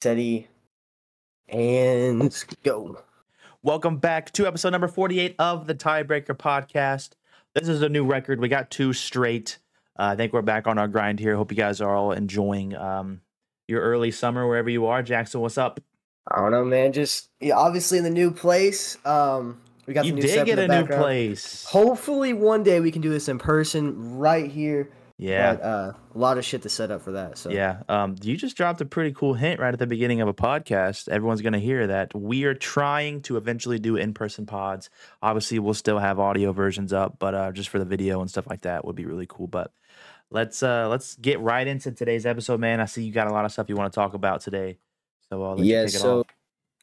steady, and go. Welcome back to episode number 48 of the Tiebreaker podcast. This is a new record. We got two straight. Uh, I think we're back on our grind here. Hope you guys are all enjoying um, your early summer wherever you are. Jaxson, what's up? I don't know, man. Just yeah, obviously in the new place. Um, we got You the new did get a the new place. Hopefully, one day we can do this in person right here. Yeah. But, uh, a lot of shit to set up for that. So Yeah. Um, you just dropped a pretty cool hint right at the beginning of a podcast. Everyone's going to hear that. We are trying to eventually do in person pods. Obviously, we'll still have audio versions up, but uh, just for the video and stuff like that would be really cool. But let's uh, let's get right into today's episode, man. I see you got a lot of stuff you want to talk about today. So uh, let yeah. you kick it So off.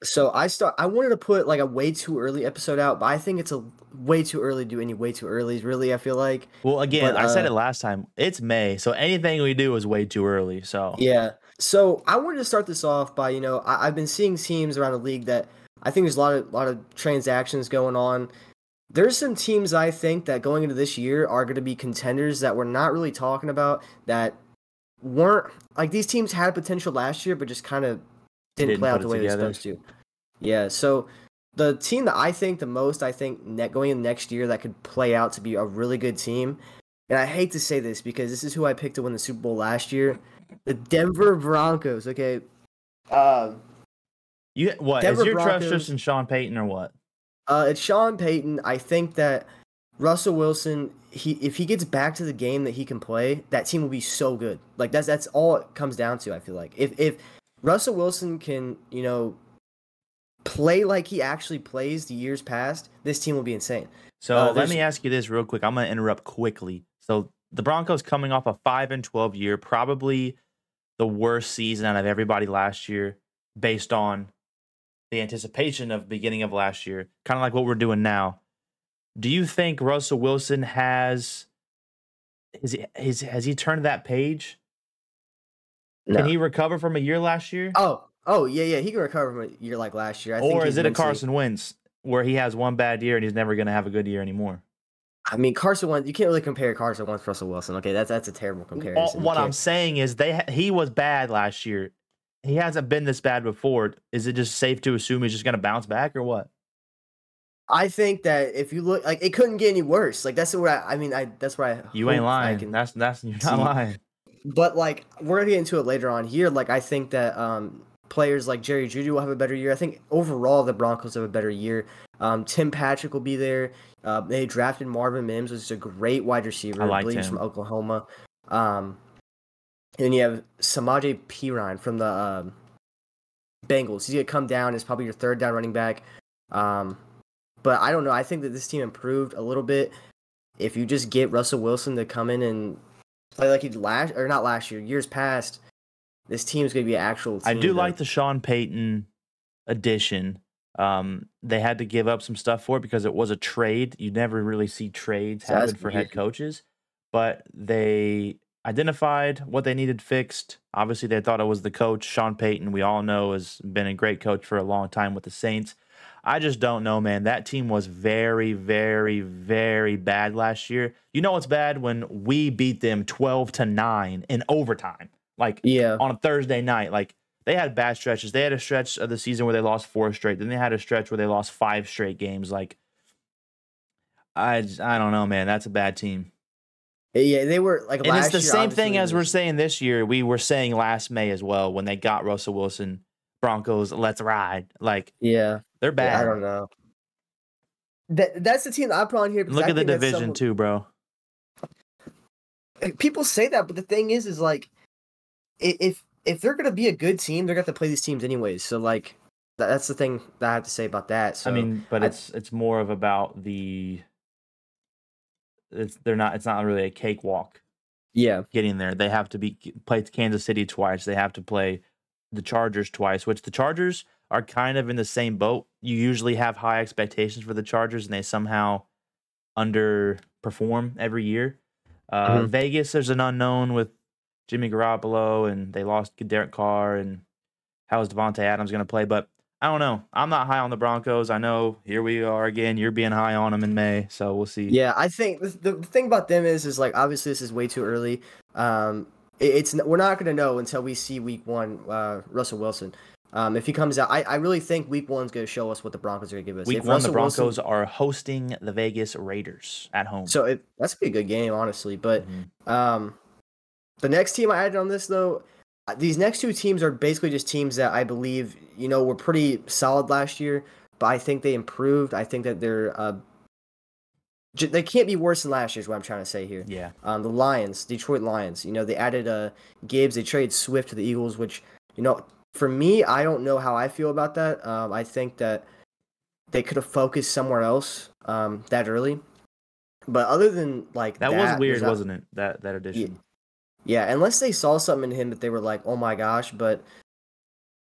So I start. I wanted to put like a way too early episode out, but I think it's a way too early to do any way too early. Really, I feel like. Well, again, but, I said uh, it last time. It's May, so anything we do is way too early. So Yeah. So I wanted to start this off by you know I, I've been seeing teams around the league that I think there's a lot of lot of transactions going on. There's some teams I think that going into this year are going to be contenders that we're not really talking about that weren't like these teams had potential last year but just kind of didn't, Didn't play out the way they're supposed to. Yeah. So the team that I think the most I think net going in next year that could play out to be a really good team. And I hate to say this because this is who I picked to win the Super Bowl last year. The Denver Broncos, okay. Um, you what is Denver your trust Broncos- just in Sean Payton or what? uh, it's Sean Payton. I think that Russell Wilson, he if he gets back to the game that he can play, that team will be so good. Like that's that's all it comes down to. I feel like if if Russell Wilson can, you know, play like he actually plays the years past, this team will be insane. So Uh, let me ask you this real quick. I'm going to interrupt quickly. So the Broncos coming off a five and twelve year, probably the worst season out of everybody last year, based on the anticipation of beginning of last year, kind of like what we're doing now. Do you think Russell Wilson has is he, is, has he turned that page? Can he recover from a year last year? Oh, oh yeah, yeah. He can recover from a year like last year. I or is it a Carson Wentz where he has one bad year and he's never going to have a good year anymore? I mean, Carson Wentz. You can't really compare Carson Wentz to Russell Wilson. Okay, that's that's a terrible comparison. What I'm saying is they he was bad last year. He hasn't been this bad before. Is it just safe to assume he's just going to bounce back or what? I think that if you look, like, it couldn't get any worse. Like that's where I. I mean, I that's where I. You ain't I lying. can- That's that's you're not see. lying. But like we're gonna get into it later on here. Like I think that um players like Jerry Jeudy will have a better year. I think overall the Broncos have a better year. Um, Tim Patrick will be there. Uh, they drafted Marvin Mims, which is a great wide receiver. I liked believe he's from Oklahoma. Um, and then you have Samaje Perine from the um, Bengals. He's gonna come down as probably your third down running back. Um, but I don't know. I think that this team improved a little bit. If you just get Russell Wilson to come in and play like he did last or not last year, years past, this team's gonna be an actual. I do like the Sean Payton addition. Um, they had to give up some stuff for it because it was a trade. You never really see trades So happen for head coaches, but they identified what they needed fixed. Obviously, they thought it was the coach, Sean Payton. We all know has been a great coach for a long time with the Saints. I just don't know, man. That team was very, very, very bad last year. You know what's bad when we beat them twelve to nine in overtime, like Yeah, on a Thursday night. Like they had bad stretches. They had a stretch of the season where they lost four straight. Then they had a stretch where they lost five straight games. Like I, just- I don't know, man. That's a bad team. yeah, they were like. And it's the year, same thing as we're saying this year. We were saying last May as well when they got Russell Wilson. Broncos, let's ride. Like Yeah, they're yeah, bad. I don't know. That that's the team that I put on here. Look I at the division someone- too, bro. people say that, but the thing is, is like, if if they're gonna be a good team, they're gonna have to play these teams anyways. So like, that's the thing that I have to say about that. So I mean, but I- it's it's more of about the. It's they're not. It's not really a cakewalk. yeah, getting there. They have to be play Kansas City twice. They have to play the Chargers twice, which the Chargers are kind of in the same boat. You usually have high expectations for the Chargers, and they somehow underperform every year. Uh, Mhm. Vegas, there's an unknown with Jimmy Garoppolo, and they lost Derek Carr, and how is Davante Adams going to play? But I don't know. I'm not high on the Broncos. I know here we are again. You're being high on them in May, so we'll see. yeah. I think the, the thing about them is, is like obviously this is way too early. Um, it- it's we're not going to know until we see week one. Uh, Russell Wilson. Um, if he comes out, I, I really think week one's going to show us what the Broncos are going to give us. Week If one, the Russell Wilson- Broncos are hosting the Vegas Raiders at home. So it, that's gonna be a good game, honestly. But Mhm. um, the next team I added on this though, uh, these next two teams are basically just teams that I believe you know were pretty solid last year, but I think they improved. I think that they're uh, j- they can't be worse than last year. Is what I'm trying to say here. yeah, Um, the Lions, Detroit Lions. You know they added uh Gibbs. They traded Swift to the Eagles, which you know for me, I don't know how I feel about that. Um, I think that they could have focused somewhere else um, that early. But other than like that, that, was weird, not- wasn't it? That that addition. Yeah, unless they saw something in him that they were like, "Oh my gosh," but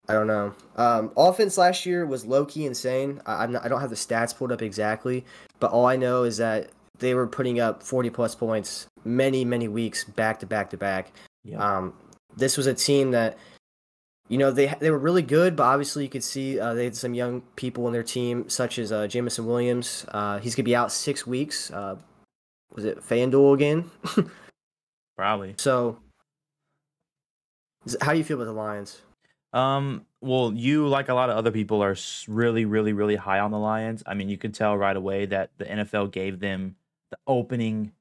I don't know. Um, offense last year was low key insane. I, not, I don't have the stats pulled up exactly, but all I know is that they were putting up 40 plus points many many weeks back to back to back. Um, this was a team that, you know, they they were really good, but obviously you could see uh, they had some young people in their team, such as uh, Jameson Williams. Uh, he's gonna be out six weeks. Uh, was it FanDuel again? Probably. so, how do you feel about the Lions? Um. Well, you like a lot of other people are really, really, really high on the Lions. I mean, you could tell right away that the NFL gave them the opening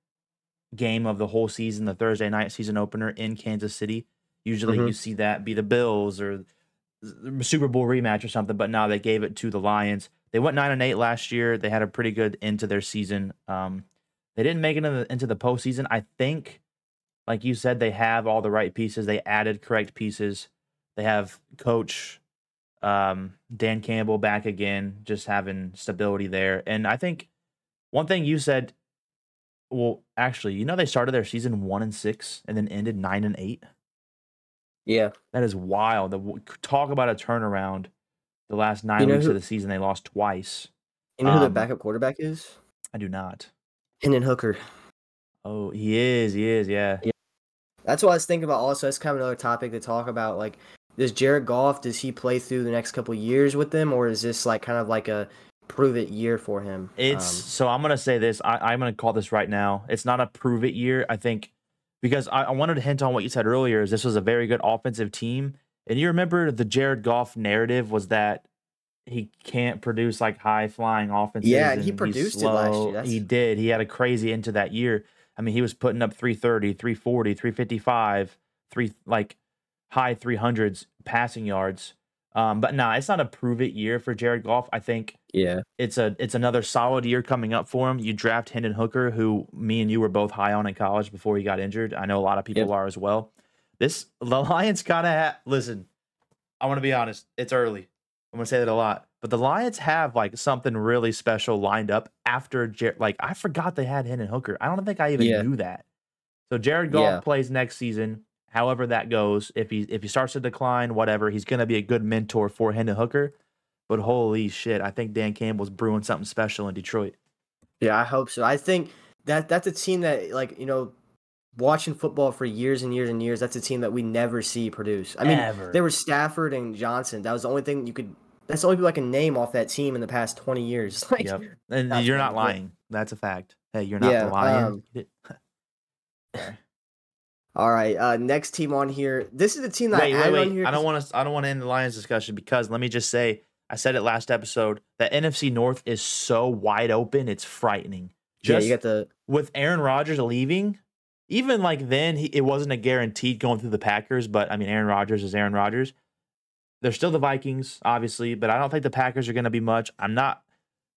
game of the whole season, the Thursday night season opener in Kansas City. Usually, Mhm. you see that be the Bills or the Super Bowl rematch or something, but now they gave it to the Lions. They went nine and eight last year. They had a pretty good end to their season. Um, they didn't make it into the, into the postseason. I think, like you said, they have all the right pieces. They added correct pieces. They have coach um, Dan Campbell back again, just having stability there. And I think one thing you said, well, actually, you know, they started their season one and six and then ended nine and eight. Yeah, That is wild. The, talk about a turnaround. The last nine know weeks who- of the season, they lost twice. you know who the Um, backup quarterback is? I do not. Hendon Hooker. Oh, he is. He is. Yeah. That's what I was thinking about. Also, that's kind of another topic to talk about. Like, does Jared Goff does he play through the next couple years with them, or is this like kind of like a prove it year for him? It's Um, so I'm gonna say this. I, I'm gonna call this right now. It's not a prove it year. I think because I, I wanted to hint on what you said earlier. Is this was a very good offensive team, and you remember the Jared Goff narrative was that he can't produce like high flying offenses. Yeah, and he produced it last year. That's- He did. He had a crazy into that year. I mean, he was putting up 330, 340, 355, three like high 300s passing yards. Um, but nah, it's not a prove it year for Jared Goff. I think yeah, it's a it's another solid year coming up for him. You draft Hendon Hooker, who me and you were both high on in college before he got injured. I know a lot of people Yep. are as well. This the Lions kind of ha- listen. I want to be honest. It's early. I'm gonna say that a lot, but the Lions have like something really special lined up after Jer- like I forgot they had Hendon Hooker. I don't think I even Yeah. knew that. So Jared Goff Yeah. plays next season. However that goes, if he if he starts to decline, whatever, he's gonna be a good mentor for Hendon Hooker. But holy shit, I think Dan Campbell's brewing something special in Detroit. yeah. I hope so. I think that that's a team that like you know, watching football for years and years and years. That's a team that we never see produce. I mean, Ever. there was Stafford and Johnson. That was the only thing you could. That's the only people I can name off that team in the past twenty years. Like, Yep. And That's you're not funny, but- lying. That's a fact. Hey, you're not Yeah, the lion. um, All right, uh, next team on here. This is the team that wait, I wait, wait. here. I don't want to. I don't want to end the Lions discussion because let me just say, I said it last episode. The NFC North is so wide open. It's frightening. Yeah, you got the with Aaron Rodgers leaving, even like then, he, it wasn't a guaranteed going through the Packers. But I mean, Aaron Rodgers is Aaron Rodgers. They're still the Vikings, obviously, but I don't think the Packers are going to be much. I'm not.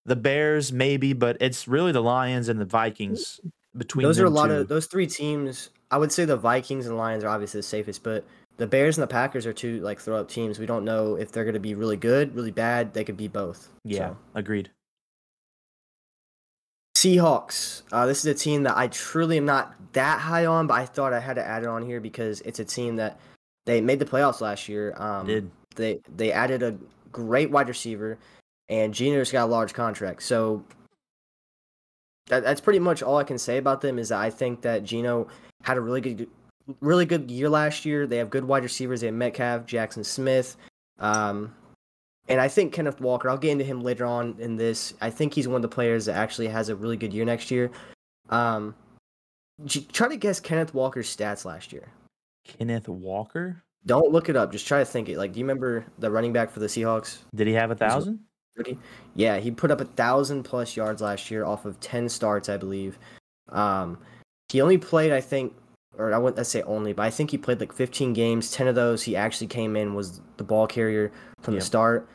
The Bears maybe, but it's really the Lions and the Vikings between. those are a lot two. of those three teams. I would say the Vikings and Lions are obviously the safest, but the Bears and the Packers are two like throw up teams. We don't know if they're going to be really good, really bad. They could be both. Yeah, So. agreed. Seahawks. Uh, this is a team that I truly am not that high on, but I thought I had to add it on here because it's a team that they made the playoffs last year. Um, Did they they added a great wide receiver, and Geno's got a large contract. So that, that's pretty much all I can say about them. Is that I think that Gino had a really good, really good year last year. They have good wide receivers. They have Metcalf, Jaxon Smith, um, and I think Kenneth Walker. I'll get into him later on in this. I think he's one of the players that actually has a really good year next year. Um, try to guess Kenneth Walker's stats last year. Kenneth Walker. Don't look it up. Just try to think it. Like, do you remember the running back for the Seahawks? Did he have a thousand? Yeah, he put up a thousand plus yards last year off of ten starts, I believe. Um, he only played, I think, or I wouldn't say only, but I think he played like 15 games. Ten of those, he actually came in was the ball carrier from Yep. the start.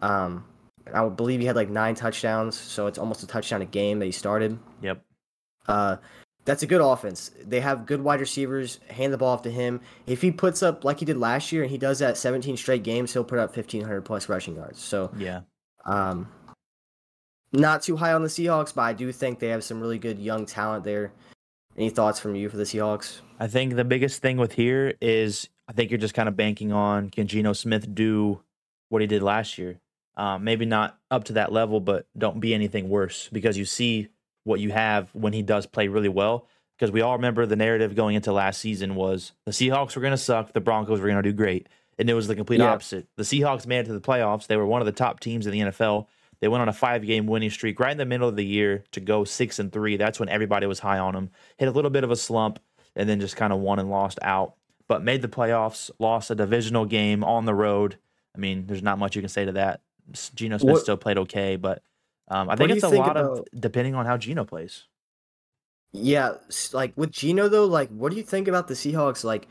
Um, I believe he had like nine touchdowns, so it's almost a touchdown a game that he started. Yep. Uh, that's a good offense. They have good wide receivers. Hand the ball off to him. If he puts up like he did last year, and he does that 17 straight games, he'll put up 1,500 plus rushing yards. So, Yeah. um, not too high on the Seahawks, but I do think they have some really good young talent there. Any thoughts from you for the Seahawks? I think the biggest thing with here is I think you're just kind of banking on can Geno Smith do what he did last year? Um, maybe not up to that level, but don't be anything worse because you see what you have when he does play really well. Because we all remember the narrative going into last season was the Seahawks were going to suck, the Broncos were going to do great, and it was the complete Yeah. opposite. The Seahawks made it to the playoffs; they were one of the top teams in the NFL. They went on a five-game winning streak right in the middle of the year to go six and three. That's when everybody was high on them. Hit a little bit of a slump, and then just kind of won and lost out. But made the playoffs, lost a divisional game on the road. I mean, there's not much you can say to that. Geno Smith What- still played okay, but um, I What think it's a think lot of depending on how Geno plays. Yeah, like with Geno though, like what do you think about the Seahawks? Like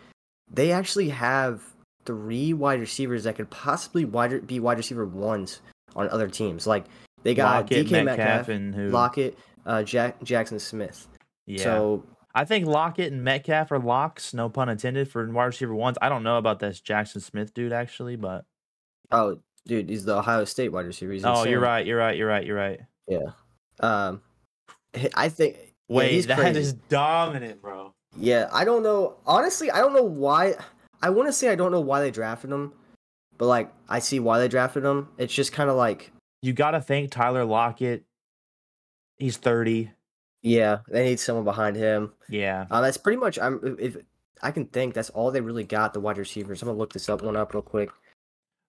they actually have three wide receivers that could possibly wide, be wide receiver ones on other teams. Like they got Lockett, DK Metcalf, Metcalf, and who? Lockett, uh, Jack Jaxon Smith. yeah, So I think Lockett and Metcalf are locks. No pun intended for wide receiver ones. I don't know about this Jaxon Smith dude actually, but oh, dude, he's the Ohio State wide receiver. He's oh, you're right. You're right. You're right. You're right. Yeah. Um, I think. yeah, Wait, he's that is dominant, bro. Yeah, I don't know. Honestly, I don't know why. I want to say I don't know why they drafted him, but like I see why they drafted him. It's just kind of like, You got to thank Tyler Lockett. He's 30. yeah, they need someone behind him. Yeah. Uh, that's pretty much. I'm if I can think that's all they really got. The wide receivers. I'm gonna look this up one up real quick.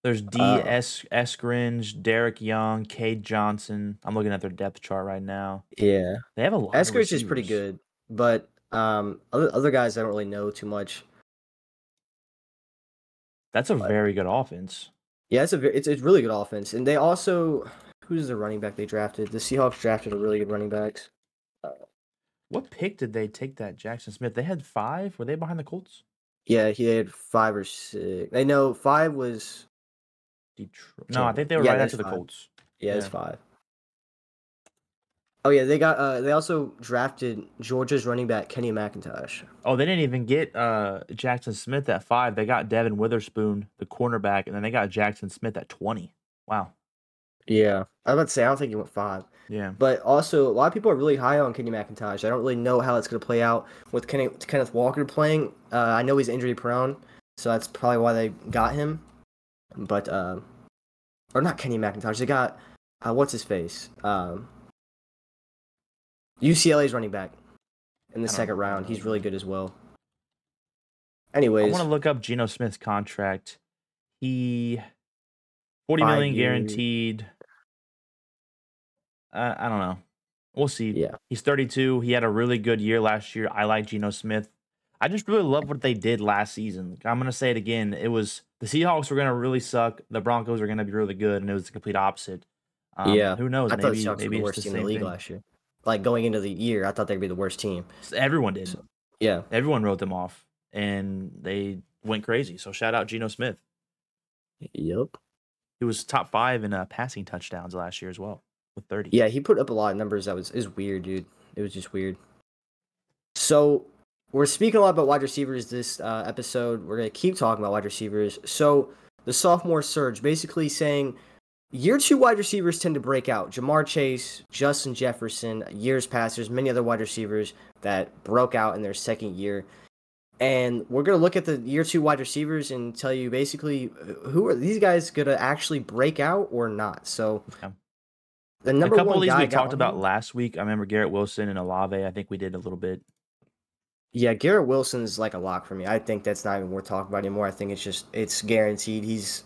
There's D. Uh, S. Eskridge, Dareke Young, Cade Johnson. I'm looking at their depth chart right now. Yeah, They have a lot. of Eskridge is pretty good, but um, other other guys I don't really know too much. That's a But- very good offense. Yeah, it's a it's it's really good offense, and they also who's the running back they drafted? The Seahawks drafted a really good running backs. What pick did they take that Jaxon Smith? They had five. Were they behind the Colts? Yeah, he had five or six. I know five was Detroit. No, I think they were yeah, right that's after the. Colts. yeah, it's five. Oh yeah, they got uh they also drafted Georgia's running back Kenny McIntosh. Oh, they didn't even get uh Jaxon Smith at five. They got Devon Witherspoon, the cornerback, and then they got Jaxon Smith at twenty. Wow. Yeah, I was about to say I don't think he went five, Yeah. but also a lot of people are really high on Kenny McIntosh. I don't really know how it's gonna play out with Kenny, Kenneth Walker playing. Uh, I know he's injury prone, so that's probably why they got him. But um, or not Kenny McIntosh. They got uh, what's his face? Um, UCLA's running back in the second know. round. He's really good as well. Anyways, I want to look up Geno Smith's contract. He forty million years. guaranteed. Uh, I don't know. We'll see. yeah, He's 32. He had a really good year last year. I like Geno Smith. I just really love what they did last season. I'm gonna say it again. It was the Seahawks were gonna really suck. The Broncos were gonna be really good, and it was the complete opposite. Um, Yeah. Who knows? I thought the Seahawks were the worst the team in the league thing. last year. Like going into the year, I thought they'd be the worst team. Everyone did. So- Yeah, Everyone wrote them off, and they went crazy. So shout out Geno Smith. yep. He was top five in uh, passing touchdowns last year as well, with 30. Yeah, he put up a lot of numbers that was is weird, dude. It was just weird. So we're speaking a lot about wide receivers this uh, episode. We're gonna keep talking about wide receivers. So the sophomore surge, basically saying year two wide receivers tend to break out. Ja'Marr Chase, Justin Jefferson, years past. There's many other wide receivers that broke out in their second year. And we're gonna look at the year two wide receivers and tell you basically uh, who are these guys gonna actually break out or not. So Yeah. the a number couple one of these guy we talked about last week. I remember Garrett Wilson and Olave. I think we did a little bit. Yeah, Garrett Wilson's like a lock for me. I think that's not even worth talking about anymore. I think it's just it's guaranteed. He's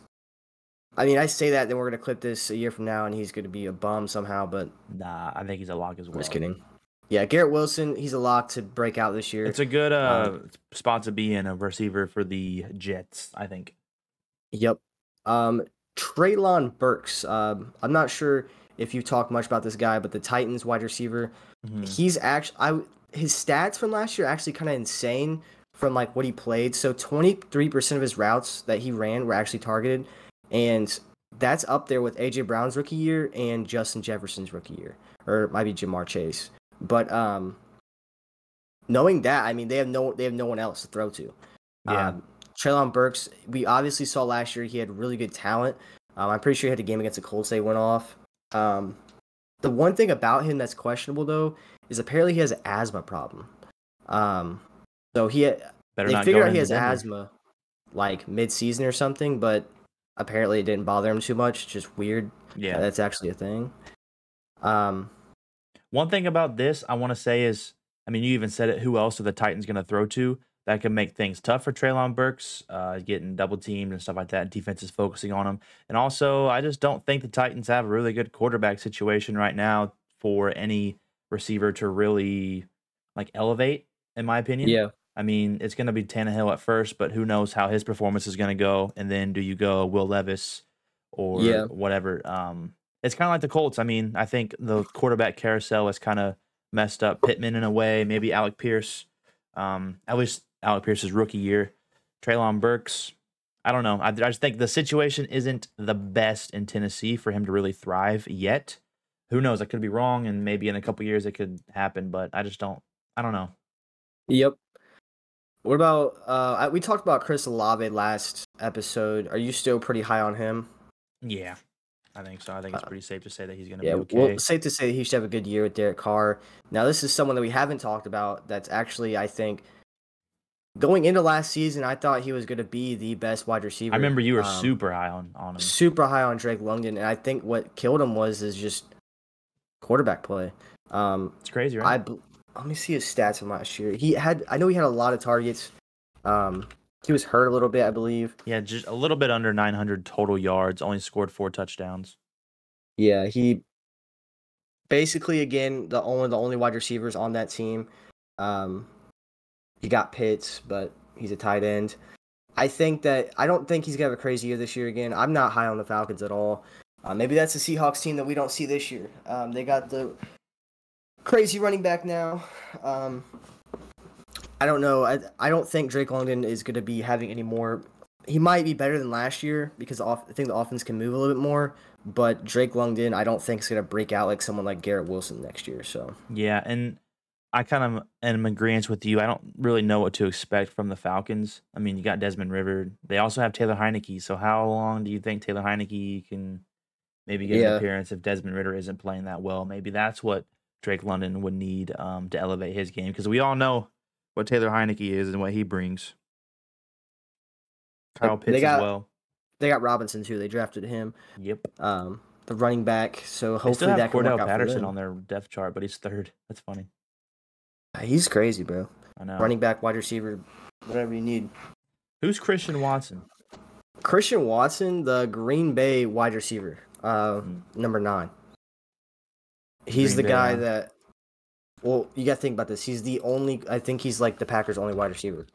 I mean, I say that, then we're gonna clip this a year from now and he's gonna be a bum somehow, but Nah, I think he's a lock as well. Just kidding. Yeah, Garrett Wilson, he's a lock to break out this year. It's a good uh Um, spot to be in a receiver for the Jets, I think. Yep. Um, Treylon Burks. Um, I'm not sure if you've talked much about this guy, but the Titans wide receiver. Mhm. He's actually I his stats from last year are actually kind of insane from like what he played. So 23% of his routes that he ran were actually targeted, and that's up there with AJ Brown's rookie year and Justin Jefferson's rookie year, or it might be Ja'Marr Chase. But um, knowing that, I mean they have no they have no one else to throw to. Yeah. Um, Treylon Burks, we obviously saw last year he had really good talent. Um, I'm pretty sure he had a game against the Colts they went off. Um, the one thing about him that's questionable though is apparently he has an asthma problem. Um, so he Better they not figured out he has Denver. asthma like mid-season or something, but apparently it didn't bother him too much. Just weird. Yeah. that's actually a thing. Um, One thing about this I want to say is, I mean, you even said it. Who else are the Titans going to throw to? That can make things tough for Treylon Burks, uh, getting double teamed and stuff like that. Defense is focusing on him, and also I just don't think the Titans have a really good quarterback situation right now for any receiver to really like elevate. In my opinion, yeah, I mean, it's going to be Tannehill at first, but who knows how his performance is going to go? And then do you go Will Levis or Yeah. whatever? Um, it's kind of like the Colts. I mean, I think the quarterback carousel is kind of messed up. Pittman in a way, maybe Alec Pierce. Um, at least Alec Pierce's rookie year. Treylon Burks. I don't know. I, I just think the situation isn't the best in Tennessee for him to really thrive yet. Who knows? I could be wrong, and maybe in a couple years it could happen. But I just don't. I don't know. Yep. What about uh we talked about Chris Olave last episode. Are you still pretty high on him? Yeah, I think so. I think it's Uh, pretty safe to say that he's going to Yeah, be okay. well, safe to say he should have a good year with Derek Carr. Now, this is someone that we haven't talked about. That's actually, I think, going into last season, I thought he was going to be the best wide receiver. I remember you were Um, super high on on him. super high on Drake London, and I think what killed him was is just quarterback play. Um, It's crazy, right? bel- let me see his stats from last year. He had, I know he had a lot of targets. Um, he was hurt a little bit, I believe. yeah, just a little bit under 900 total yards. Only scored four touchdowns. Yeah, he basically again the only the only wide receivers on that team. Um, he got Pitts, but he's a tight end. I think that I don't think he's gonna have a crazy year this year again. I'm not high on the Falcons at all. Uh, maybe that's the Seahawks team that we don't see this year. Um, they got the crazy running back now. Um, I don't know. I I don't think Drake London is gonna be having any more. He might be better than last year because off, I think the offense can move a little bit more. But Drake London, I don't think is gonna break out like someone like Garrett Wilson next year. So Yeah, and I kind of am in agreement with you. I don't really know what to expect from the Falcons. I mean, you got Desmond Ridder. They also have Taylor Heinicke. So how long do you think Taylor Heinicke can maybe get Yeah. an appearance if Desmond Ridder isn't playing that well? Maybe that's what Drake London would need um, to elevate his game because we all know what Taylor Heinicke is and what he brings. Kyle Pitts got- as well. they got Robinson too. They drafted him. Yep. Um, the running back. So hopefully that can work Cordell out for Patterson on their depth chart, but he's third. That's funny. He's crazy, bro. I know. Running back, wide receiver, whatever you need. Who's Christian Watson? Christian Watson, the Green Bay wide receiver, uh, number nine. He's Green the Bay, guy huh? that. Well, you got to think about this. He's the only. I think he's like the Packers' only wide receiver.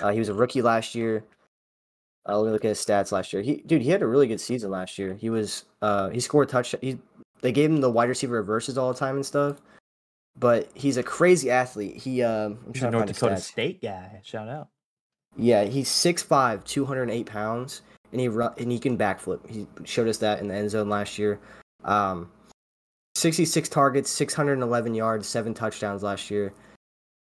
Uh, he was a rookie last year. Uh, let me look at his stats last year. He, dude, he had a really good season last year. He was. Uh, he scored touch. He. They gave him the wide receiver reverses all the time and stuff. But he's a crazy athlete. He. Um, I'm He's a trying to North find his Dakota stats. State guy. Shout out. Yeah, he's 6'5", 208 pounds, and he run, and he can backflip. He showed us that in the end zone last year. Um, 66 targets, 611 yards, seven touchdowns last year.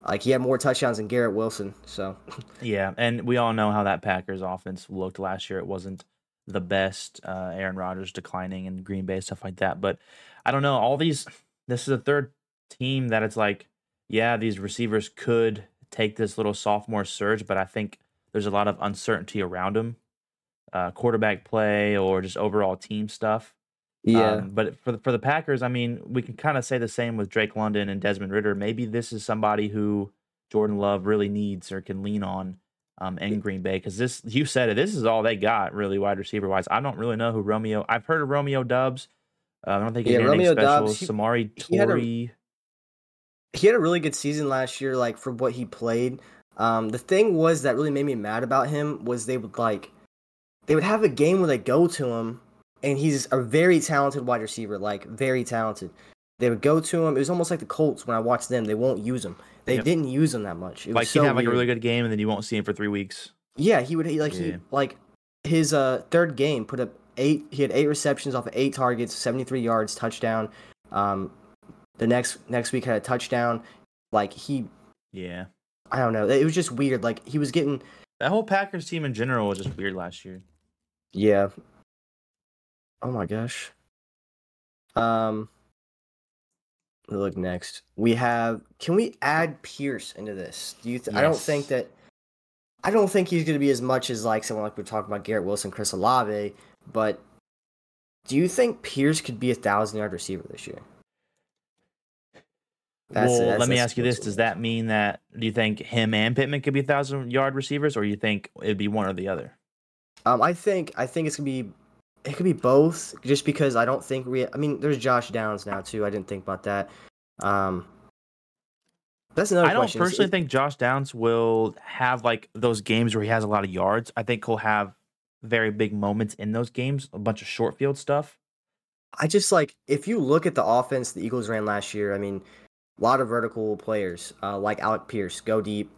Like he had more touchdowns than Garrett Wilson. So Yeah, and we all know how that Packers offense looked last year. It wasn't the best. Uh, Aaron Rodgers declining in Green Bay, stuff like that. But I don't know. All these. This is a third team that it's like, yeah, these receivers could take this little sophomore surge, but I think there's a lot of uncertainty around them, uh, quarterback play or just overall team stuff. Um, but for the, for the Packers, I mean, we can kind of say the same with Drake London and Desmond Ridder. Maybe this is somebody who Jordan Love really needs or can lean on um, in Green Bay because this, you said it, this is all they got really wide receiver wise. I don't really know who Romeo. I've heard of Romeo Doubs. Uh, I don't think he's Yeah, Romeo special. Doubs, he- Samori he had a- he had a really good season last year, like for what he played. Um, the thing was that really made me mad about him was they would like they would have a game where they go to him and he's a very talented wide receiver, like very talented. They would go to him. It was almost like the Colts when I watched them. They won't use him. They Yep. didn't use him that much. It like was he'd so have like a really good game, and then you won't see him for three weeks. Yeah, he would he, like he like his uh third game put up eight. He had eight receptions off of eight targets, seventy three yards, touchdown. Um, the next next week had a touchdown. Like he, Yeah, I don't know. It was just weird. Like he was getting that whole Packers team in general was just weird last year. Yeah. Oh my gosh. Um. Look next. We have. Can we add Pierce into this? Do you? Th- I don't think that. I don't think he's going to be as much as like someone like we're talking about Garrett Wilson, Chris Olave, but do you think Pierce could be a thousand yard receiver this year? That's- well, that's- let me ask you this: Does that mean that do you think him and Pittman could be thousand yard receivers, or you think it'd be one or the other? Um, I think I think it's gonna be it could be both, just because I don't think we. I mean, there's Josh Downs now too. I didn't think about that. Um, that's another I don't question. Personally think Josh Downs will have like those games where he has a lot of yards. I think he'll have very big moments in those games, a bunch of short field stuff. I just like if you look at the offense the Eagles ran last year. I mean, a lot of vertical players uh, like Alec Pierce go deep.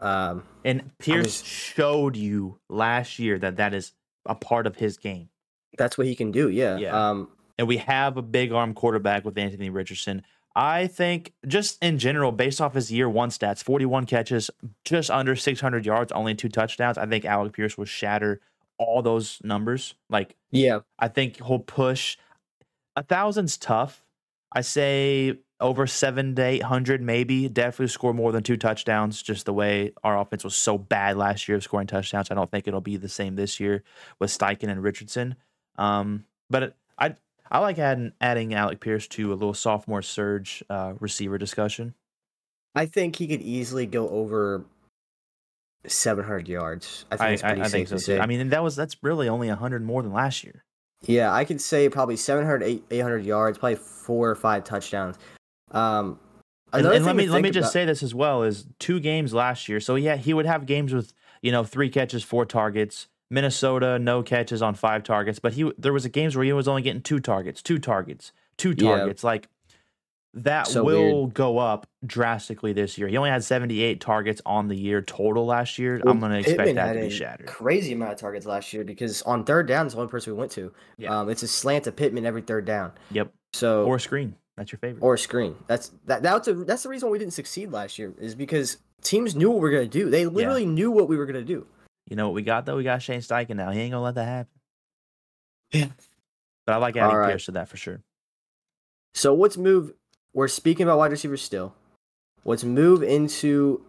Um, And Pierce showed you last year that that is a part of his game. that's what he can do. Yeah. Yeah. Um, and we have a big arm quarterback with Anthony Richardson. I think just in general, based off his year one stats, 41 catches, just under 600 yards, only two touchdowns. I think Alec Pierce will shatter all those numbers. Like, yeah. I think he'll push a thousand's tough. I say over seven to 800, maybe. Definitely score more than two touchdowns, just the way our offense was so bad last year of scoring touchdowns. I don't think it'll be the same this year with Steichen and Richardson. Um, but I I like adding adding Alec Pierce to a little sophomore surge uh, receiver discussion. I think he could easily go over 700 yards. I think I, it's pretty I safe think so to too. say. I mean, that was that's really only hundred more than last year. Yeah, I could say probably 700, 800 yards, probably four or five touchdowns. Um, And, and let me let me just about- say this as well is two games last year. So yeah, he would have games with you know three catches, four targets. Minnesota no catches on five targets, but he there was a games where he was only getting two targets, two targets, two Yeah. targets. Like that So will go up drastically this year. He only had 78 targets on the year total last year. Well, I'm going to expect Pittman that to be a shattered. Crazy amount of targets last year because on third down is the only person we went to. Yeah. Um, it's a slant to Pittman every third down. Yep. So Or a screen. That's your favorite. or screen. That's that. That's a, that's the reason we didn't succeed last year is because teams knew what we were gonna do. They literally knew what we were gonna do. You know what we got though? We got Shane Steichen now. He ain't gonna let that happen. Yeah. But I like adding All right. Pierce to that for sure. So let's move. We're speaking about wide receivers still. Let's move into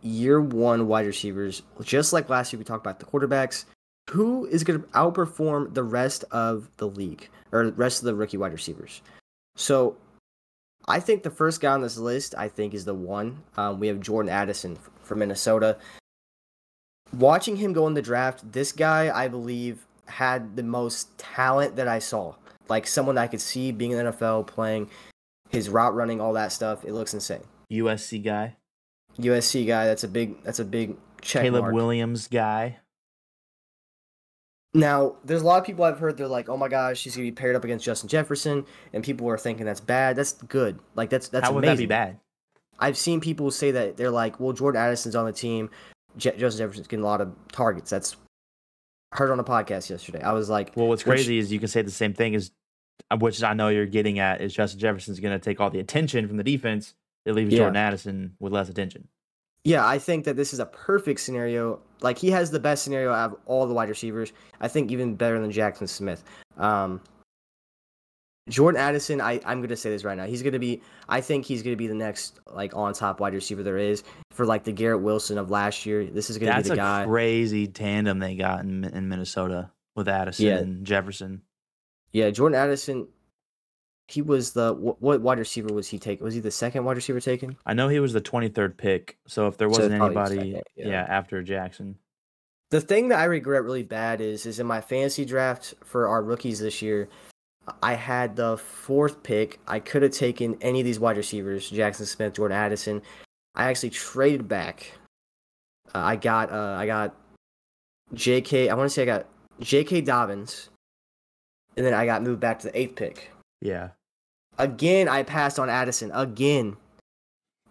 year one wide receivers. Just like last year, we talked about the quarterbacks. Who is going to outperform the rest of the league or the rest of the rookie wide receivers? So I think the first guy on this list, I think, is the one. Um, we have Jordan Addison from Minnesota. Watching him go in the draft, this guy, I believe, had the most talent that I saw. Like someone that I could see being in the NFL, playing his route running, all that stuff. It looks insane. USC guy. USC guy, that's a big, that's a big check Caleb mark. Williams guy. Now, there's a lot of people I've heard they're like, "Oh my gosh, she's gonna be paired up against Justin Jefferson," and people are thinking that's bad. That's good. Like that's that's How would that be bad? I've seen people say that they're like, "Well, Jordan Addison's on the team. Je- Justin Jefferson's getting a lot of targets." That's heard on a podcast yesterday. I was like, Well, what's Which- crazy is you can say the same thing as, uh, which I know you're getting at, is Justin Jefferson's going to take all the attention from the defense. It leaves Yeah. Jordan Addison with less attention. Yeah, I think that this is a perfect scenario. Like he has the best scenario out of all the wide receivers. I think even better than Jaxon Smith. Um, Jordan Addison, I, I'm gonna say this right now. He's gonna be. I think he's gonna be the next like on top wide receiver there is for like the Garrett Wilson of last year. This is gonna That's be the guy. crazy tandem they got in, in Minnesota with Addison Yeah. and Jefferson. yeah, Jordan Addison. He was the what, what wide receiver was he taken? Was he the second wide receiver taken? I know he was the 23rd pick, so if there wasn't probably anybody, second, yeah. yeah. after Jackson, The thing that I regret really bad is is in my fantasy draft for our rookies this year, I had the fourth pick. I could have taken any of these wide receivers: Jaxon Smith, Jordan Addison. I actually traded back. Uh, I got uh, I got J.K. I want to say I got J.K. Dobbins, and then I got moved back to the eighth pick. Yeah. Again, I passed on Addison. Again,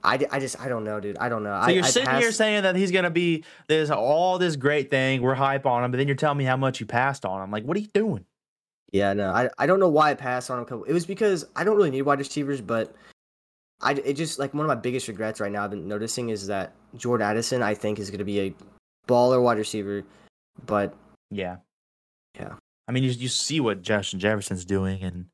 I, I just I don't know, dude. I don't know. So I, you're I sitting here passed- saying that he's gonna be there's all this great thing, we're hype on him, but then you're telling me how much you passed on him. Like, what are you doing? Yeah, no, I, I don't know why I passed on him. It was because I don't really need wide receivers, but I it just like one of my biggest regrets right now I've been noticing is that Jordan Addison I think is going to be a baller wide receiver, but Yeah. Yeah. I mean, you you see what Justin Jefferson's doing, and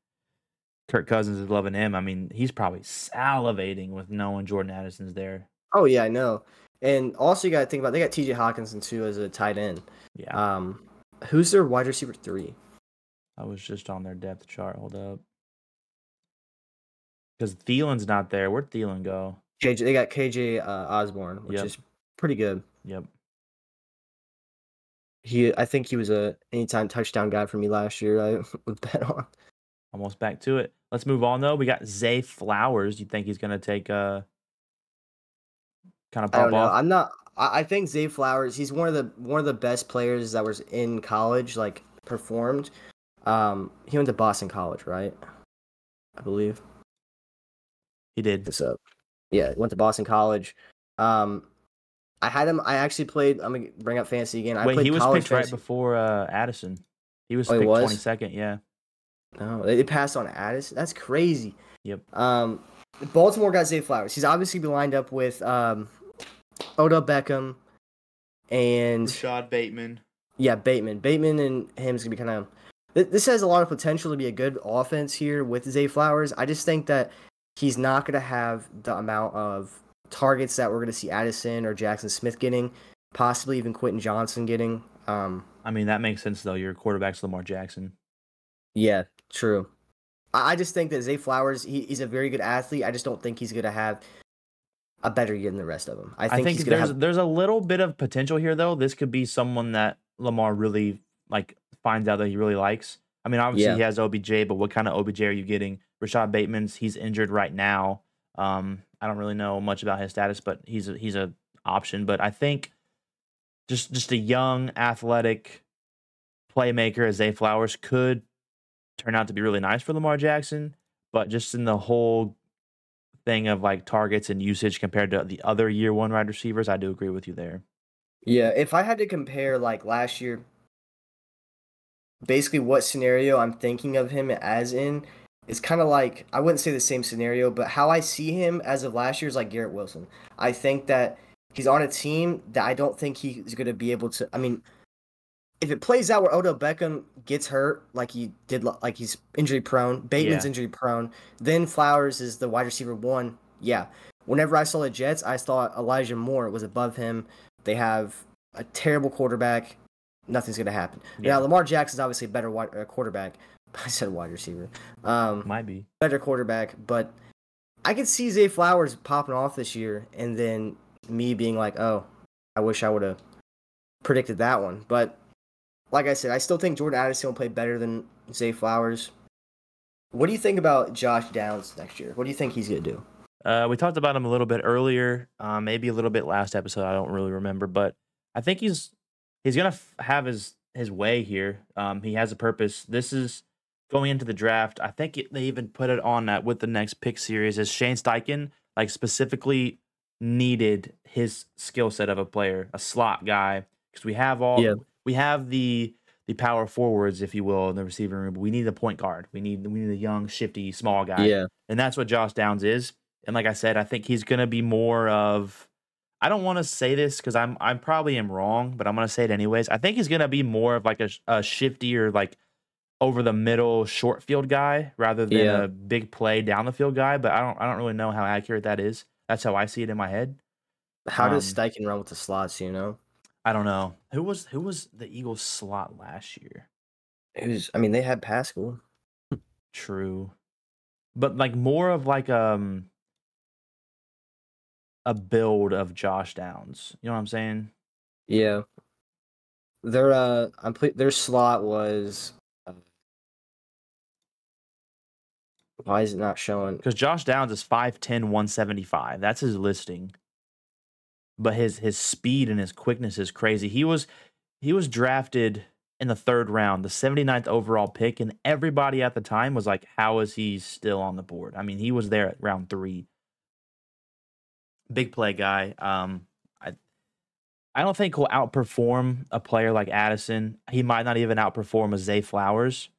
Kirk Cousins is loving him. I mean, he's probably salivating with knowing Jordan Addison's there. oh yeah, I know. And also you got to think about they got T.J. Hockenson too as a tight end. Yeah. Um, who's their wide receiver three? I was just on their depth chart. Hold up. Because Thielen's not there. Where'd Thielen go? KJ, they got KJ uh, Osborn, which Yep. is pretty good. Yep. He, I think he was a anytime touchdown guy for me last year. I would bet on. Almost back to it. Let's move on though. We got Zay Flowers. You think he's gonna take a kind of I don't pop know. off? I'm not. I, think Zay Flowers. He's one of the one of the best players that was in college, like performed. Um, he went to Boston College, right? I believe. He did. Up. Yeah, went to Boston College. Um, I had him. I actually played. I'm gonna bring up fantasy again. I Wait, he was picked right before uh Addison. He was Oh, picked twenty second, yeah. No, they they passed on Addis. That's crazy. Yep. Um, Baltimore got Zay Flowers. He's obviously been lined up with um, Odell Beckham, and Rashod Bateman. yeah, Bateman. Bateman and him's gonna be kind of. This has a lot of potential to be a good offense here with Zay Flowers. I just think that he's not gonna have the amount of targets that we're gonna see Addison or Jaxon Smith getting, possibly even Quentin Johnson getting. Um, I mean, that makes sense though. Your quarterback's Lamar Jackson. Yeah, true. I I just think that Zay Flowers, he, he's a very good athlete. I just don't think he's gonna have a better year than the rest of them. I I think, think, he's there's have. there's a little bit of potential here though. This could be someone that Lamar really like finds out that he really likes. I mean, obviously Yeah. he has OBJ, but what kind of OBJ are you getting? Rashod Bateman's he's injured right now. Um, I don't really know much about his status, but he's a, he's a option. But I think just just a young athletic playmaker as Zay Flowers could turn out to be really nice for Lamar Jackson. But just in the whole thing of like targets and usage compared to the other year one wide receivers, I do agree with you there. Yeah, if I had to compare like last year, basically what scenario I'm thinking of him as in is kind of like I wouldn't say the same scenario, but how I see him as of last year is like Garrett Wilson. I think that he's on a team that I don't think he's going to be able to. I mean, if it plays out where Odell Beckham gets hurt, like he did, like he's injury prone, Bateman's Yeah. injury prone, then Flowers is the wide receiver one. Yeah. Whenever I saw the Jets, I thought Elijah Moore was above him. They have a terrible quarterback. Nothing's going to happen. Yeah. Now, Lamar Jackson's obviously a better wide, uh, quarterback. I said wide receiver. Um, Might be. better quarterback, but I could see Zay Flowers popping off this year, and then me being like, "Oh, I wish I would have predicted that one." But like I said, I still think Jordan Addison will play better than Zay Flowers. What do you think about Josh Downs next year? What do you think he's gonna do? Uh, we talked about him a little bit earlier, uh, maybe a little bit last episode. I don't really remember, but I think he's he's gonna f- have his his way here. Um, he has a purpose. This is going into the draft. I think it, they even put it on that with the next pick series. Is Shane Steichen like specifically needed his skill set of a player, a slot guy? Because we have all Yeah. We have the the power forwards, if you will, in the receiving room. But we need a point guard. We need we need a young, shifty, small guy Yeah, and that's what Josh Downs is. And like I said, I think he's going to be more of. I don't want to say this because I'm I'm probably am wrong, but I'm going to say it anyways. I think he's going to be more of like a, a shifty or like over the middle short field guy rather than Yeah. a big play down the field guy. But I don't I don't really know how accurate that is. That's how I see it in my head. How does Um, Steichen run with the slots? You know, I don't know who was who was the Eagles slot last year. it was. I mean, they had Pascal. True. But like more of like um a build of Josh Downs. You know what I'm saying? Yeah, their uh, I'm ple- their slot was. Uh, Why is it not showing? Because Josh Downs is 5'10, 175. That's his listing. But his his speed and his quickness is crazy. He was he was drafted in the third round, the 79th overall pick, and everybody at the time was like, How is he still on the board? I mean, he was there at round three. Big play guy. Um, I I don't think he'll outperform a player like Addison. He might not even outperform a Zay Flowers,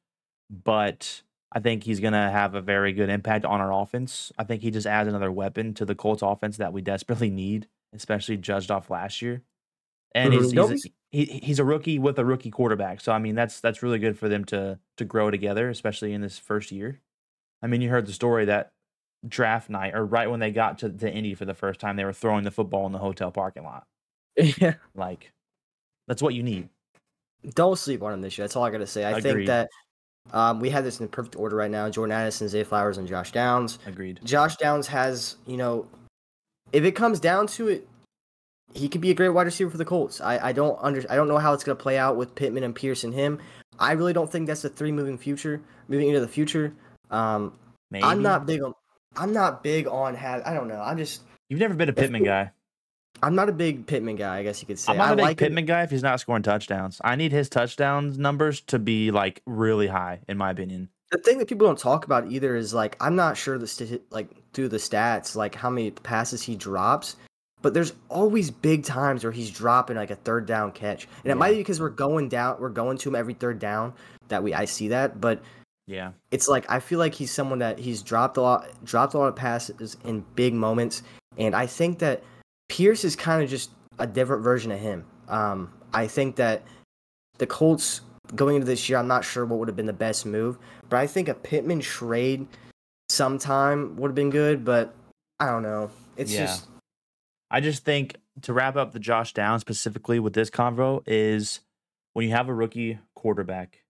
but I think he's going to have a very good impact on our offense. I think he just adds another weapon to the Colts offense that we desperately need, especially judged off last year. And he's, Nope, he's, a, he, he's a rookie with a rookie quarterback. So I mean that's that's really good for them to to grow together, especially in this first year. I mean, you heard the story that draft night or right when they got to, to Indy for the first time, they were throwing the football in the hotel parking lot. yeah. Like that's what you need. Don't sleep on him this year. That's all I gotta say. I think that um, we have this in perfect order right now. Jordan Addison, Zay Flowers, and Josh Downs. Agreed. Josh Downs has, you know, if it comes down to it, he could be a great wide receiver for the Colts. I, I don't under I don't know how it's gonna play out with Pittman and Pierce and him. I really don't think that's the three moving future moving into the future. Um, Maybe. I'm not big on I'm not big on have I don't know. I'm just You've never been a Pittman guy. I'm not a big Pittman guy. I guess you could say. I'm not I a big like him- Pittman guy if he's not scoring touchdowns. I need his touchdowns numbers to be like really high, in my opinion. The thing that people don't talk about either is like I'm not sure the sti- like through the stats like how many passes he drops, but there's always big times where he's dropping like a third down catch, and it Yeah. might be because we're going down, we're going to him every third down that we I see that, but Yeah. it's like I feel like he's someone that he's dropped a lot, dropped a lot of passes in big moments, and I think that Pierce is kind of just a different version of him. Um, I think that the Colts going into this year, I'm not sure what would have been the best move, but I think a Pittman trade sometime would have been good, but I don't know. It's Yeah. just I just think to wrap up the Josh Down specifically with this convo is when you have a rookie quarterback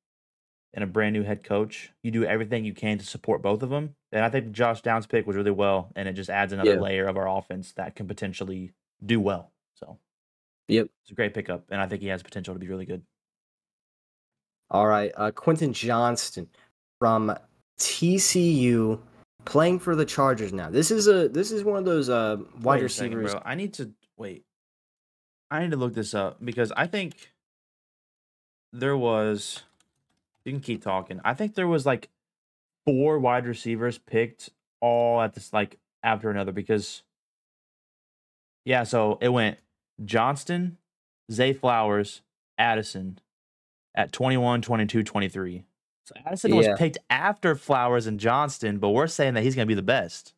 and a brand new head coach, you do everything you can to support both of them. And I think Josh Downs pick was really well, and it just adds another Yeah. layer of our offense that can potentially do well. So, Yep. it's a great pickup, and I think he has potential to be really good. All right. Uh, Quentin Johnston from TCU playing for the Chargers now. This is a this is one of those uh wide Wait second, receivers. bro. I need to wait. I need to look this up because I think there was. You can keep talking. I think there was like four wide receivers picked all at this like after another because. Yeah, so it went Johnston, Zay Flowers, Addison at 21, 22, 23. So Addison was picked after Flowers and Johnston, but we're saying that he's going to be the best.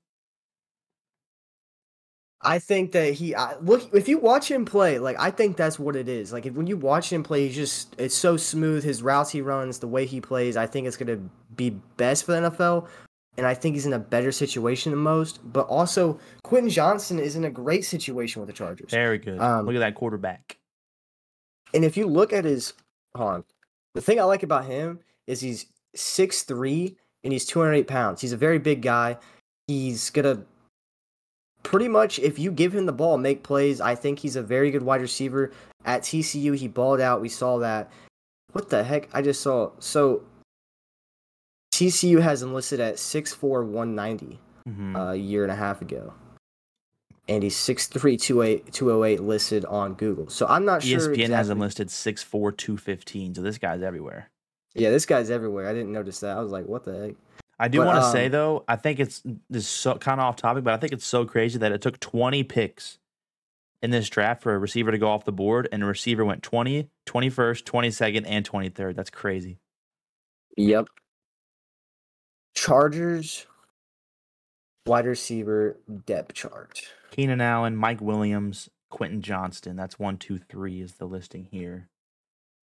I think that he I, look if you watch him play, like I think that's what it is. Like if when you watch him play, he's just it's so smooth. His routes he runs, the way he plays, I think it's gonna be best for the NFL. And I think he's in a better situation than most. But also, Quentin Johnston is in a great situation with the Chargers. Very good. Um, Look at that quarterback. And if you look at his, the thing I like about him is he's 6'3 and he's 208 pounds. He's a very big guy. He's gonna pretty much, if you give him the ball, make plays. I think he's a very good wide receiver. At TCU, he balled out. We saw that. What the heck? I just saw. So TCU has enlisted at 6'4, 190 Mhm. uh, a year and a half ago. And he's 6'3, 208, 208 listed on Google. So I'm not sure. ESPN has him exactly- listed 6'4", 215, so this guy's everywhere. Yeah, this guy's everywhere. I didn't notice that. I was like, what the heck? I do want to say um, though, I think it's this so kind of off topic, but I think it's so crazy that it took 20 picks in this draft for a receiver to go off the board, and a receiver went 20, 21st, 22nd, and 23rd. That's crazy. Yep. Chargers wide receiver depth chart. Keenan Allen, Mike Williams, Quentin Johnston. That's one, two, three is the listing here.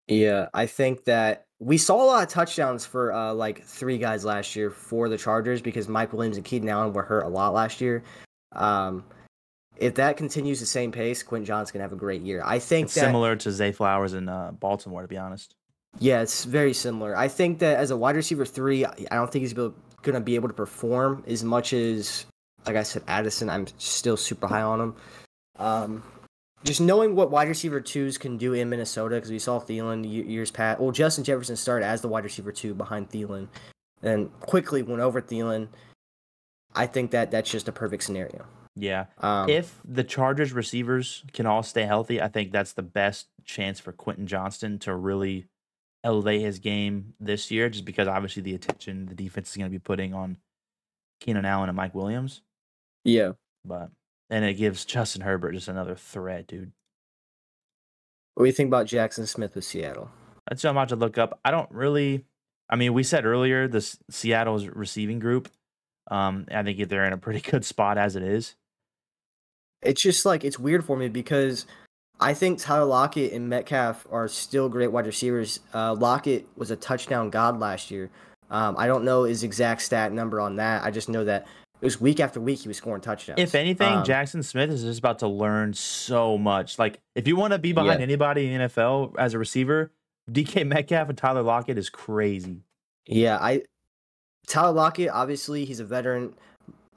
Yeah, I think that we saw a lot of touchdowns for uh, like three guys last year for the Chargers because Mike Williams and Keenan Allen were hurt a lot last year. Um, if that continues the same pace, Quentin Johnston's gonna have a great year. I think It's that similar to Zay Flowers in uh, Baltimore, to be honest. Yeah, it's very similar. I think that as a wide receiver three, I I don't think he's going to be able to perform as much as, like I said, Addison. I'm still super high on him. Um, just knowing what wide receiver twos can do in Minnesota, because we saw Thielen years past. Well, Justin Jefferson started as the wide receiver two behind Thielen, and quickly went over Thielen. I think that that's just a perfect scenario. Yeah. Um, if the Chargers receivers can all stay healthy, I think that's the best chance for Quentin Johnston to really elevate his game this year, just because obviously the attention the defense is going to be putting on Keenan Allen and Mike Williams. Yeah. But and it gives Justin Herbert just another threat, dude. What do you think about Jaxon Smith with Seattle? That's so much to look up. I don't really. I mean, we said earlier this Seattle's receiving group. Um, I think they're in a pretty good spot as it is. It's just like it's weird for me because I think Tyler Lockett and Metcalf are still great wide receivers. Uh, Lockett was a touchdown god last year. Um, I don't know his exact stat number on that. I just know that it was week after week he was scoring touchdowns. If anything, Um, Jaxon Smith is just about to learn so much. Like, if you want to be behind Yeah. anybody in the NFL as a receiver, DK Metcalf and Tyler Lockett is crazy. Yeah, I Tyler Lockett, obviously he's a veteran.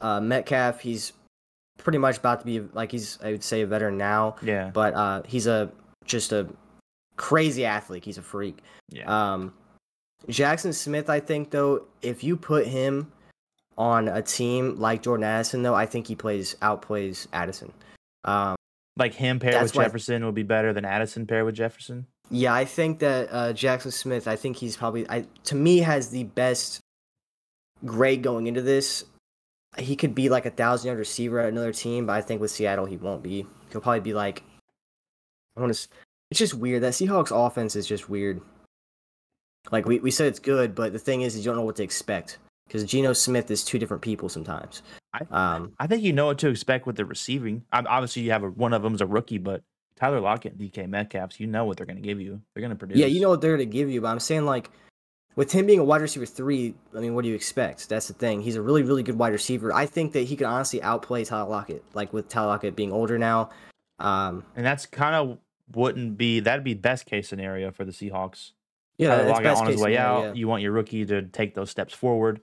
Uh, Metcalf, he's pretty much about to be like he's I would say a veteran now, Yeah, but uh, he's a just a crazy athlete. He's a freak. yeah. Um, Jaxon Smith, I think though, if you put him on a team like Jordan Addison, though, I think he plays outplays Addison. Um, like him paired with Jefferson would be better than Addison paired with Jefferson. yeah, I think that uh, Jaxon Smith, I think he's probably, I to me, has the best grade going into this. He could be like a thousand yard receiver at another team, but I think with Seattle he won't be. He'll probably be like, I want to. It's just weird. That Seahawks offense is just weird. Like we, we said it's good, but the thing is, you don't know what to expect because Geno Smith is two different people sometimes. I, Um, I think you know what to expect with the receiving. Um, Obviously, you have a, one of them's a rookie, but Tyler Lockett DK Metcalf, you know what they're going to give you. They're going to produce. Yeah, you know what they're going to give you, but I'm saying like with him being a wide receiver three, I mean, what do you expect? That's the thing. He's a really, really good wide receiver. I think that he could honestly outplay Tyler Lockett, like with Tyler Lockett being older now. Um, and that's kind of wouldn't be that'd be best case scenario for the Seahawks. yeah, Tyler that's Lockett best on his case way scenario, out. yeah. You want your rookie to take those steps forward.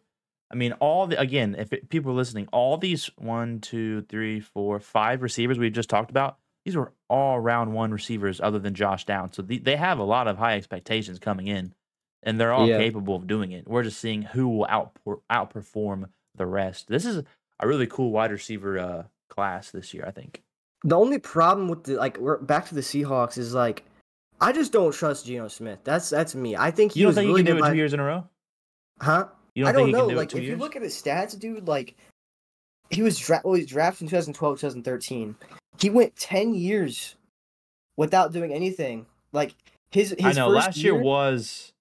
I mean, all the again, if it, people are listening, all these one, two, three, four, five receivers we just talked about, these were all round one receivers, other than Josh Downs. So the, they have a lot of high expectations coming in, and they're all Yeah. capable of doing it. We're just seeing who will outper, outperform the rest. This is a really cool wide receiver uh, class this year, I think. The only problem with the like, we're back to the Seahawks is like, I just don't trust Geno Smith. That's that's me. I think he You don't think really you can do it two years in a row? Huh? You don't I don't know. do Like, if years? you look at his stats, dude, like he was dra- well, he was drafted in 2012, 2013. He went 10 years without doing anything. Like his, his I know first last year was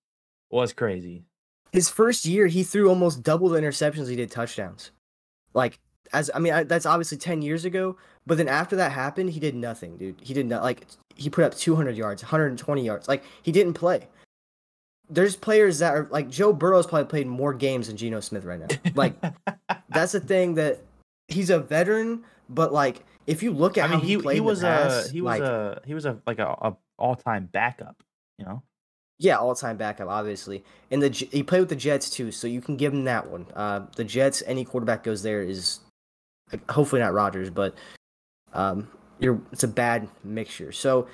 was crazy. his first year, he threw almost double the interceptions he did touchdowns. Like as I mean, I, that's obviously 10 years ago. But then after that happened, he did nothing, dude. He did not like he put up 200 yards, 120 yards. Like he didn't play. There's players that are like Joe Burrow's probably played more games than Geno Smith right now. Like that's the thing that he's a veteran, but like if you look at I mean, how he he, played he was past, a he was like, a he was a like a, a all time backup. You know, yeah, all time backup, obviously. And the he played with the Jets too, so you can give him that one. Uh, the Jets, any quarterback goes there is like, hopefully not Rodgers, but um, you're it's a bad mixture. So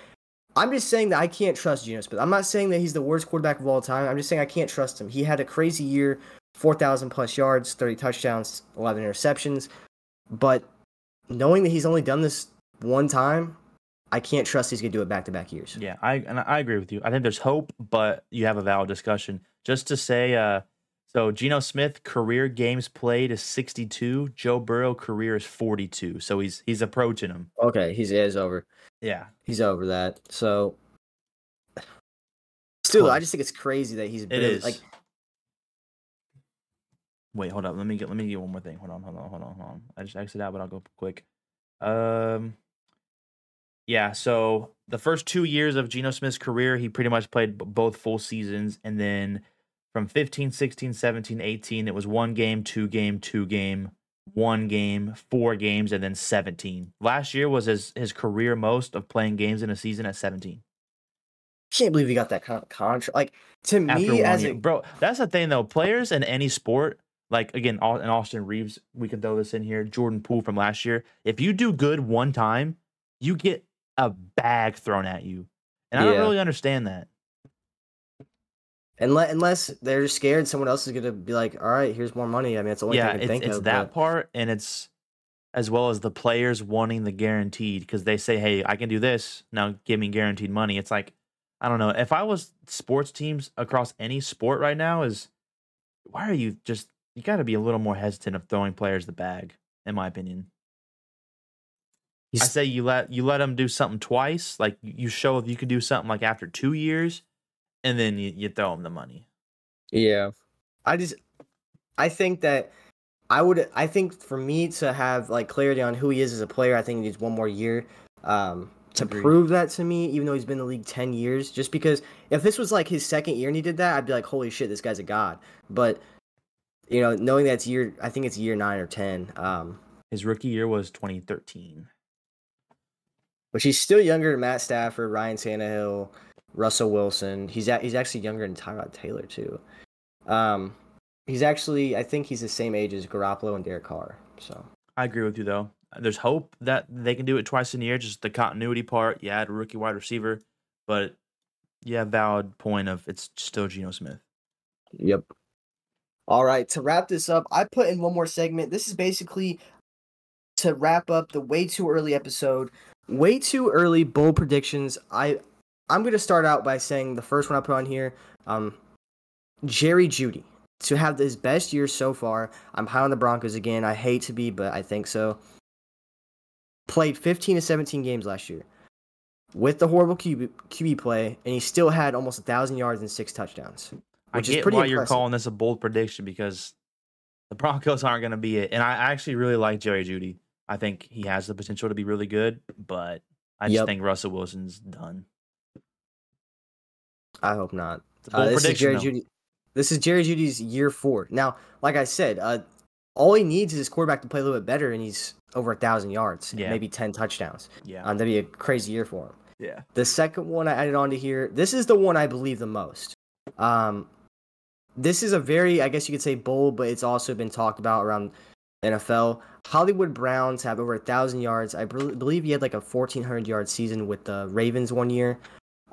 I'm just saying that I can't trust Geno Smith. I'm not saying that he's the worst quarterback of all time. I'm just saying I can't trust him. He had a crazy year, four thousand plus yards, thirty touchdowns, eleven interceptions, but knowing that he's only done this one time, I can't trust he's gonna do it back to back years. yeah, I and I agree with you. I think there's hope, but you have a valid discussion. Just to say, uh, so Geno Smith career games played is 62. Joe Burrow career is 42. So he's he's approaching him. Okay, he's is over. Yeah, He's over that. So still, I just think it's crazy that he's it barely- is. like Wait, hold up. Let me get let me get one more thing. Hold on, hold on, hold on, hold on. I just exited out, but I'll go quick. Um yeah, so the first two years of Geno Smith's career, he pretty much played both full seasons. And then from 15, 16, 17, 18, it was one game, two game, two game, one game, four games, and then 17. Last year was his, his career most of playing games in a season at 17. can't believe he got that kind of contract. Like to after me, as a bro. That's the thing though. Players in any sport, like again, in Austin Reaves, we can throw this in here. Jordan Poole from last year. If you do good one time, you get a bag thrown at you, and I don't really understand that. Unless, unless they're scared someone else is going to be like, all right, here's more money. I mean, it's the only yeah, thing I can it's, think it's of. that but- part, and it's as well as the players wanting the guaranteed because they say, "Hey, I can do this now. Give me guaranteed money." It's like I don't know. If I was sports teams across any sport right now, is why are you just you got to be a little more hesitant of throwing players the bag, in my opinion. I say you let you let them do something twice, like you show if you can do something like after two years, and then you, you throw them the money. Yeah. I just I think that I would I think for me to have like clarity on who he is as a player, I think he needs one more year. Um to Agreed. prove that to me, even though he's been in the league ten years, just because if this was like his second year and he did that, I'd be like, Holy shit, this guy's a god. But you know, knowing that's year I think it's year nine or ten. Um His rookie year was 2013. But he's still younger than Matt Stafford, Ryan Tannehill, Russell Wilson. He's a, he's actually younger than Tyrod Taylor too. Um, he's actually I think he's the same age as Garoppolo and Derek Carr. So I agree with you though. There's hope that they can do it twice in a year, just the continuity part. You add a rookie wide receiver, but yeah, valid point of it's still Geno Smith. yep. All right, to wrap this up, I put in one more segment. This is basically to wrap up the way too early episode. Way too early bold predictions. I I'm gonna start out by saying the first one I put on here. Um, Jerry Jeudy to have his best year so far. I'm high on the Broncos again. I hate to be, but I think so. Played 15 to 17 games last year with the horrible QB, QB play, and he still had almost a thousand yards and six touchdowns, I which get is pretty why you're calling this a bold prediction because the Broncos aren't going to be it. And I actually really like Jerry Jeudy. I think he has the potential to be really good, but I just Yep. think Russell Wilson's done. I hope not. Uh, this is. Jerry though. Jeudy. This is Jerry Jeudy's year four. Now, like I said, uh, all he needs is his quarterback to play a little bit better, and he's over a thousand yards, Yeah. maybe ten touchdowns. Yeah. Um, that'd be a crazy year for him. yeah. The second one I added on to here, this is the one I believe the most. Um, this is a very, I guess you could say, bold, but it's also been talked about around NFL. Hollywood Browns have over a thousand yards. I believe he had like a fourteen hundred yard season with the Ravens one year.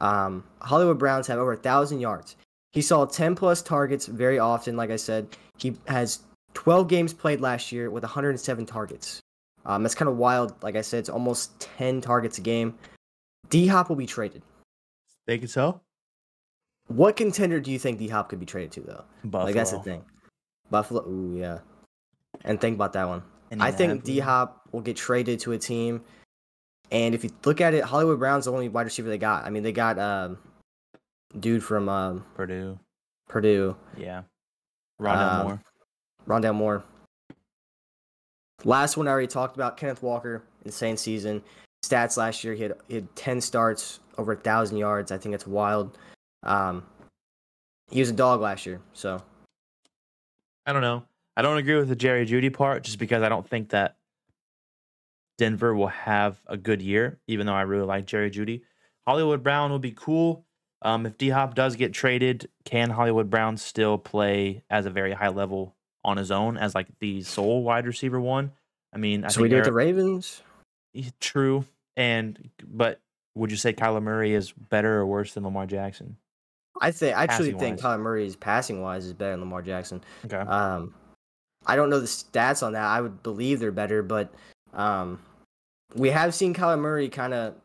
Um, Hollywood Browns have over a thousand yards. He saw ten plus targets very often. Like I said, he has twelve games played last year with one hundred and seven targets. Um, that's kind of wild. Like I said, it's almost ten targets a game. D Hop will be traded. Think so? What contender do you think D Hop could be traded to though? Buffalo. Like that's the thing. Buffalo. Ooh yeah. And think about that one. I think D Hop will get traded to a team. And if you look at it, Hollywood Brown's the only wide receiver they got. I mean, they got um, dude from um, Purdue. Purdue, Yeah. Rondale Um, Moore. Rondale Moore. Last one I already talked about, Kenneth Walker, insane season. Stats last year, he had, he had 10 starts, over a 1,000 yards. I think it's wild. Um, he was a dog last year, so I don't know. I don't agree with the Jerry Jeudy part just because I don't think that Denver will have a good year, even though I really like Jerry Jeudy. Hollywood Brown will be cool. Um, if D Hop does get traded, can Hollywood Brown still play as a very high level on his own as like the sole wide receiver one? I mean, I so we with the Ravens. True. And but would you say Kyler Murray is better or worse than Lamar Jackson? I think I actually think. Kyler Murray's passing wise is better than Lamar Jackson. Okay. Um, I don't know the stats on that. I would believe they're better, but um, we have seen Kyler Murray kind of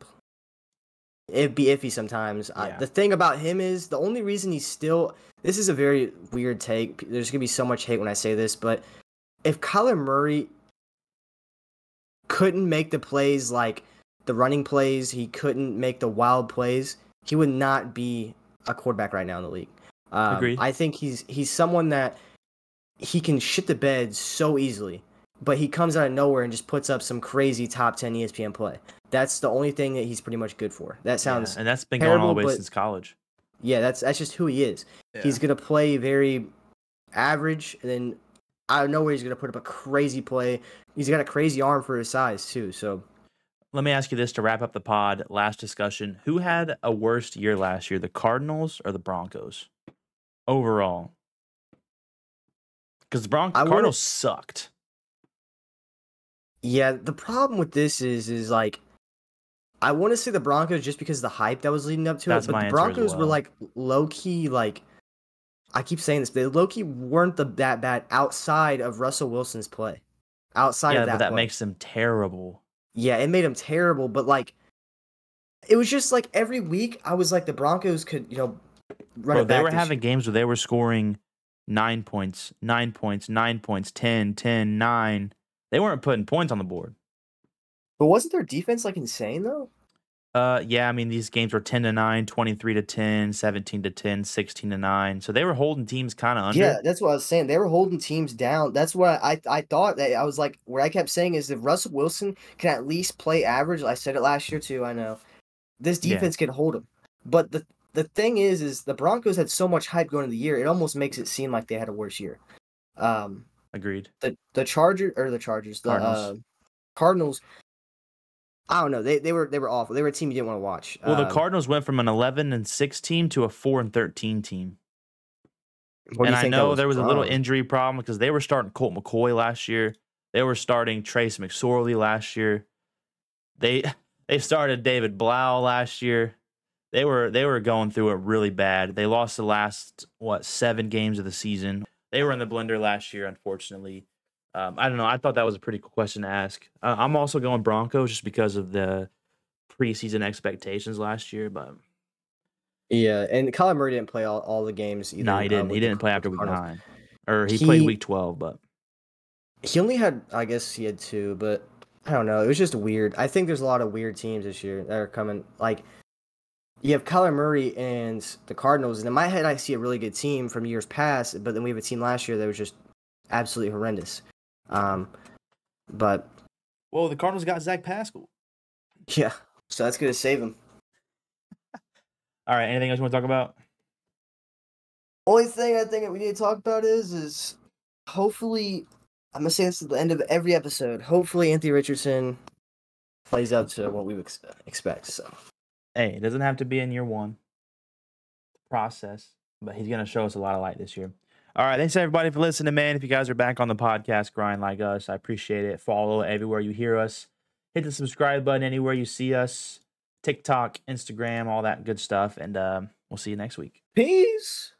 it be iffy sometimes. Uh, Yeah. the thing about him is the only reason he's still. This is a very weird take. There's gonna be so much hate when I say this, but if Kyler Murray couldn't make the plays like the running plays, he couldn't make the wild plays, he would not be a quarterback right now in the league. Um, Agreed. I think he's he's someone that he can shit the bed so easily, but he comes out of nowhere and just puts up some crazy top 10 ESPN play. That's the only thing that he's pretty much good for. That Yeah, sounds and that's been going all the way but- since college. yeah, that's that's just who he is. He's gonna play very average, and then out of nowhere he's gonna put up a crazy play. He's got a crazy arm for his size too. So Let me ask you this to wrap up the pod. Last discussion: Who had a worst year last year, the Cardinals or the Broncos? Overall, because the Bron- I Cardinals sucked. Yeah, the problem with this is is like I want to say the Broncos just because of the hype that was leading up to That's it, but the Broncos were like low key like I keep saying this. They low key weren't the that bad outside of Russell Wilson's play. Outside yeah, of that, but that play. makes them terrible. yeah, it made them terrible. But like, it was just like every week I was like the Broncos could you know run Bro, it back. they were having games where they were scoring nine points, nine points, nine points, 10, 10, 9. They weren't putting points on the board. But wasn't their defense like insane though? Uh, yeah, I mean, these games were 10 to 9, 23 to 10, 17 to 10, 16 to 9. So they were holding teams kind of under. Yeah, that's what I was saying. They were holding teams down. That's what I I thought that I was like what I kept saying is if Russell Wilson can at least play average, I said it last year too, I know. This Yeah. defense can hold him. But the the thing is is the Broncos had so much hype going into the year, it almost makes it seem like they had a worse year. Um Agreed. the the Charger or the Chargers, the Cardinals. uh, Cardinals I don't know. They they were they were awful. They were a team you didn't want to watch. Well, the Um, Cardinals went from an 11 and 6 team to a 4 and 13 team. and I know there was a little injury problem because they were starting Colt McCoy last year. They were starting Trace McSorley last year. They they started David Blough last year. They were they were going through it really bad. They lost the last what seven games of the season. They were in the blender last year, unfortunately. Um, I don't know. I thought that was a pretty cool question to ask. Uh, I'm also going Broncos just because of the preseason expectations last year, but Yeah, and Kyler Murray didn't play all, all the games either. no, he uh, didn't. with He didn't play after week Cardinals. nine, or he, played week twelve. But He only had, I guess he had two, but I don't know. It was just weird. I think there's a lot of weird teams this year that are coming. Like, you have Kyler Murray and the Cardinals, and in my head, I see a really good team from years past, but then we have a team last year that was just absolutely horrendous. Um, but well, the Cardinals got Zach Pascal. yeah, so that's gonna save him. All right. Anything else you want to talk about? Only thing I think that we need to talk about is is hopefully I'm gonna say this at the end of every episode. Hopefully Anthony Richardson plays up to what we ex- expect. So Hey, it doesn't have to be in year one. Process, but he's gonna show us a lot of light this year. All right, thanks everybody for listening, man. If you guys are back on the podcast grind like us, I appreciate it. Follow everywhere you hear us. Hit the subscribe button anywhere you see us. TikTok, Instagram, all that good stuff, and um, we'll see you next week. peace.